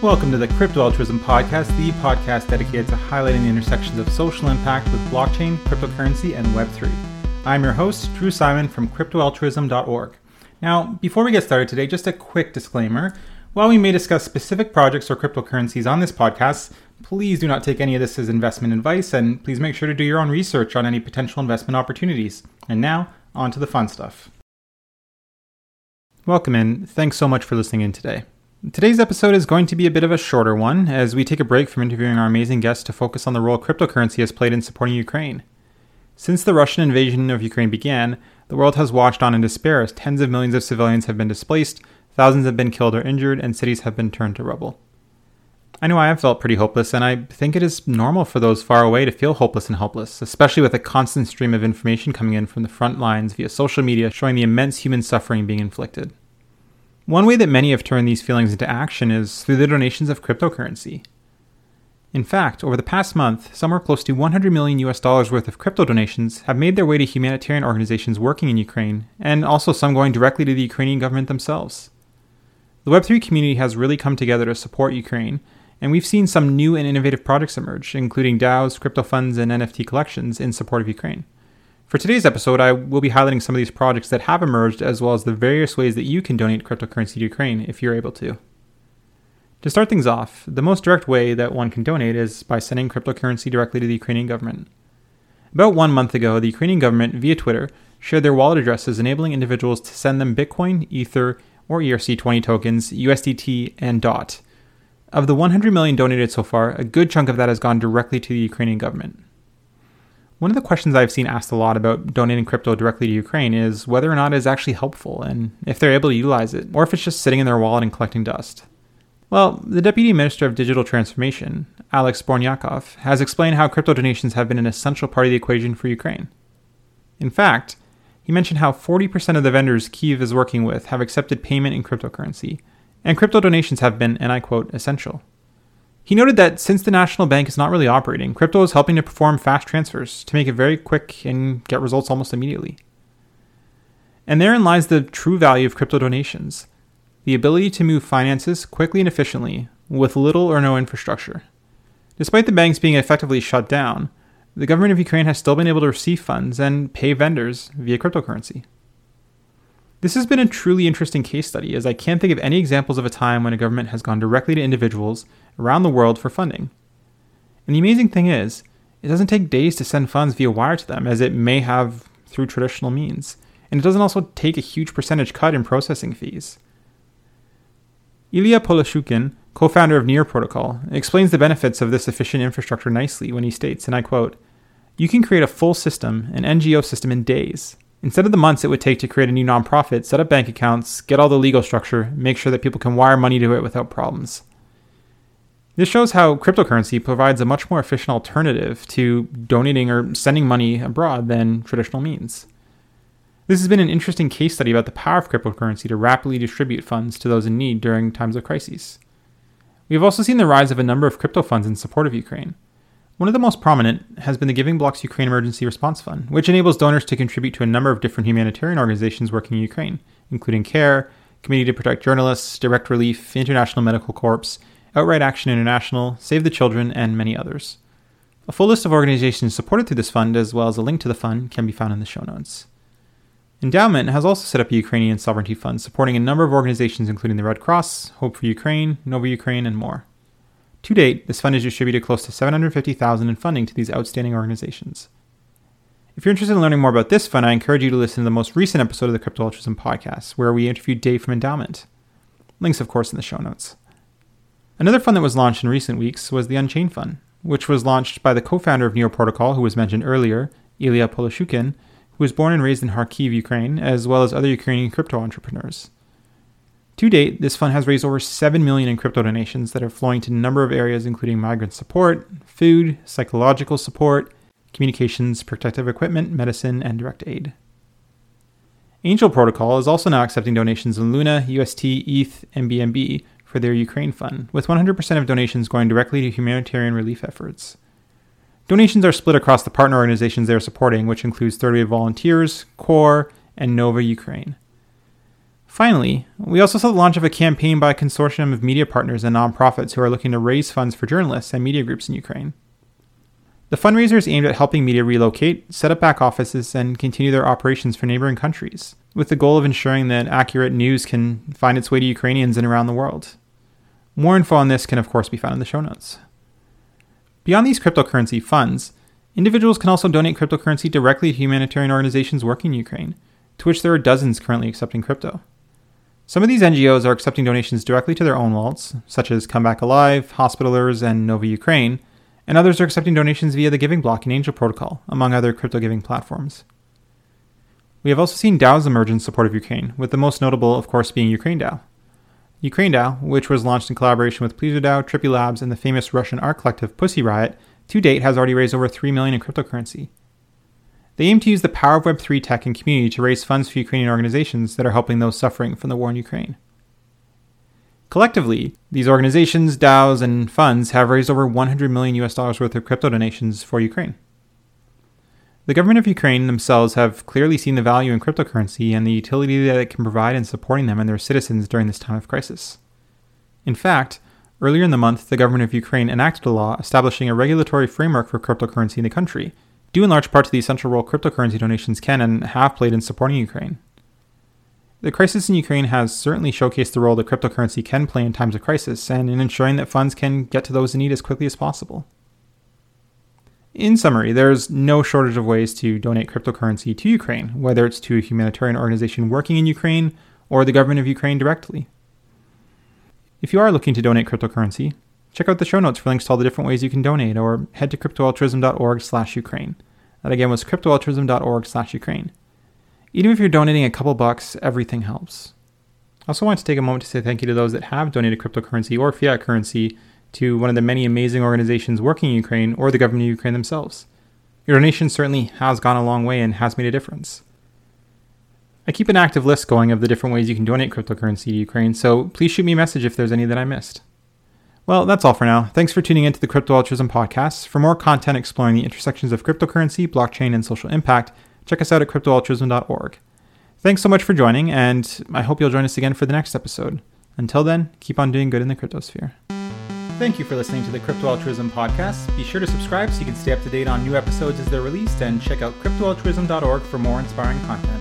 Welcome to the Crypto Altruism Podcast, the podcast dedicated to highlighting the intersections of social impact with blockchain, cryptocurrency, and Web3. I'm your host, Drew Simon from CryptoAltruism.org. Now, before we get started today, just a quick disclaimer. While we may discuss specific projects or cryptocurrencies on this podcast, please do not take any of this as investment advice, and please make sure to do your own research on any potential investment opportunities. And now, on to the fun stuff. Welcome in. Thanks so much for listening in today. Today's episode is going to be a bit of a shorter one as we take a break from interviewing our amazing guests to focus on the role cryptocurrency has played in supporting Ukraine. Since the Russian invasion of Ukraine began, the world has watched on in despair as tens of millions of civilians have been displaced, thousands have been killed or injured, and cities have been turned to rubble. I know I have felt pretty hopeless, and I think it is normal for those far away to feel hopeless and helpless, especially with a constant stream of information coming in from the front lines via social media showing the immense human suffering being inflicted. One way that many have turned these feelings into action is through the donations of cryptocurrency. In fact, over the past month, somewhere close to 100 million US dollars worth of crypto donations have made their way to humanitarian organizations working in Ukraine, and also some going directly to the Ukrainian government themselves. The Web3 community has really come together to support Ukraine, and we've seen some new and innovative projects emerge, including DAOs, crypto funds, and NFT collections in support of Ukraine. For today's episode, I will be highlighting some of these projects that have emerged, as well as the various ways that you can donate cryptocurrency to Ukraine if you're able to. To start things off, the most direct way that one can donate is by sending cryptocurrency directly to the Ukrainian government. About one month ago, the Ukrainian government, via Twitter, shared their wallet addresses enabling individuals to send them Bitcoin, Ether, or ERC20 tokens, USDT, and DOT. Of the 100 million donated so far, a good chunk of that has gone directly to the Ukrainian government. One of the questions I've seen asked a lot about donating crypto directly to Ukraine is whether or not it is actually helpful and if they're able to utilize it, or if it's just sitting in their wallet and collecting dust. Well, the Deputy Minister of Digital Transformation, Alex Bornyakov, has explained how crypto donations have been an essential part of the equation for Ukraine. In fact, he mentioned how 40% of the vendors Kiev is working with have accepted payment in cryptocurrency, and crypto donations have been, and I quote, essential. He noted that since the national bank is not really operating, crypto is helping to perform fast transfers to make it very quick and get results almost immediately. And therein lies the true value of crypto donations the ability to move finances quickly and efficiently with little or no infrastructure. Despite the banks being effectively shut down, the government of Ukraine has still been able to receive funds and pay vendors via cryptocurrency. This has been a truly interesting case study, as I can't think of any examples of a time when a government has gone directly to individuals around the world for funding. And the amazing thing is, it doesn't take days to send funds via wire to them, as it may have through traditional means. And it doesn't also take a huge percentage cut in processing fees. Ilya Polosukhin, co founder of Near Protocol, explains the benefits of this efficient infrastructure nicely when he states, and I quote, You can create a full system, an NGO system, in days. Instead of the months it would take to create a new nonprofit, set up bank accounts, get all the legal structure, make sure that people can wire money to it without problems. This shows how cryptocurrency provides a much more efficient alternative to donating or sending money abroad than traditional means. This has been an interesting case study about the power of cryptocurrency to rapidly distribute funds to those in need during times of crises. We have also seen the rise of a number of crypto funds in support of Ukraine. One of the most prominent has been the Giving Blocks Ukraine Emergency Response Fund, which enables donors to contribute to a number of different humanitarian organizations working in Ukraine, including CARE, Committee to Protect Journalists, Direct Relief, International Medical Corps, Outright Action International, Save the Children, and many others. A full list of organizations supported through this fund, as well as a link to the fund, can be found in the show notes. Endaoment has also set up a Ukrainian sovereignty fund supporting a number of organizations, including the Red Cross, Hope for Ukraine, Nova Ukraine, and more. To date, this fund has distributed close to 750,000 in funding to these outstanding organizations. If you're interested in learning more about this fund, I encourage you to listen to the most recent episode of the Crypto Altruism podcast, where we interviewed Dave from Endaoment. Links, of course, in the show notes. Another fund that was launched in recent weeks was the Unchained Fund, which was launched by the co-founder of Near Protocol, who was mentioned earlier, Ilya Polosukhin, who was born and raised in Kharkiv, Ukraine, as well as other Ukrainian crypto entrepreneurs. To date, this fund has raised over 7 million in crypto donations that are flowing to a number of areas including migrant support, food, psychological support, communications, protective equipment, medicine, and direct aid. Angel Protocol is also now accepting donations in Luna, UST, ETH, and BNB for their Ukraine fund, with 100% of donations going directly to humanitarian relief efforts. Donations are split across the partner organizations they are supporting, which includes 30 volunteers, CORE, and Nova Ukraine. Finally, we also saw the launch of a campaign by a consortium of media partners and nonprofits who are looking to raise funds for journalists and media groups in Ukraine. The fundraiser is aimed at helping media relocate, set up back offices, and continue their operations for neighboring countries, with the goal of ensuring that accurate news can find its way to Ukrainians and around the world. More info on this can, of course, be found in the show notes. Beyond these cryptocurrency funds, individuals can also donate cryptocurrency directly to humanitarian organizations working in Ukraine, to which there are dozens currently accepting crypto. Some of these NGOs are accepting donations directly to their own wallets, such as Come Back Alive, Hospitallers, and Nova Ukraine, and others are accepting donations via the Giving Block and Angel Protocol, among other crypto giving platforms. We have also seen DAOs emerge in support of Ukraine, with the most notable, of course, being Ukraine DAO. Ukraine DAO, which was launched in collaboration with PleasrDAO, Trippy Labs, and the famous Russian art collective Pussy Riot, to date has already raised over 3 million in cryptocurrency. They aim to use the power of Web3 tech and community to raise funds for Ukrainian organizations that are helping those suffering from the war in Ukraine. Collectively, these organizations, DAOs, and funds have raised over 100 million US dollars worth of crypto donations for Ukraine. The government of Ukraine themselves have clearly seen the value in cryptocurrency and the utility that it can provide in supporting them and their citizens during this time of crisis. In fact, earlier in the month, the government of Ukraine enacted a law establishing a regulatory framework for cryptocurrency in the country, due in large part to the essential role cryptocurrency donations can and have played in supporting Ukraine. The crisis in Ukraine has certainly showcased the role that cryptocurrency can play in times of crisis and in ensuring that funds can get to those in need as quickly as possible. In summary, there's no shortage of ways to donate cryptocurrency to Ukraine, whether it's to a humanitarian organization working in Ukraine or the government of Ukraine directly. If you are looking to donate cryptocurrency, check out the show notes for links to all the different ways you can donate or head to cryptoaltruism.org slash Ukraine. That again was cryptoaltruism.org slash Ukraine. Even if you're donating a couple bucks, everything helps. I also want to take a moment to say thank you to those that have donated cryptocurrency or fiat currency to one of the many amazing organizations working in Ukraine or the government of Ukraine themselves. Your donation certainly has gone a long way and has made a difference. I keep an active list going of the different ways you can donate cryptocurrency to Ukraine, so please shoot me a message if there's any that I missed. Well, that's all for now. Thanks for tuning into the Crypto Altruism podcast. For more content exploring the intersections of cryptocurrency, blockchain, and social impact, check us out at cryptoaltruism.org. Thanks so much for joining, and I hope you'll join us again for the next episode. Until then, keep on doing good in the cryptosphere. Thank you for listening to the Crypto Altruism podcast. Be sure to subscribe so you can stay up to date on new episodes as they're released, and check out cryptoaltruism.org for more inspiring content.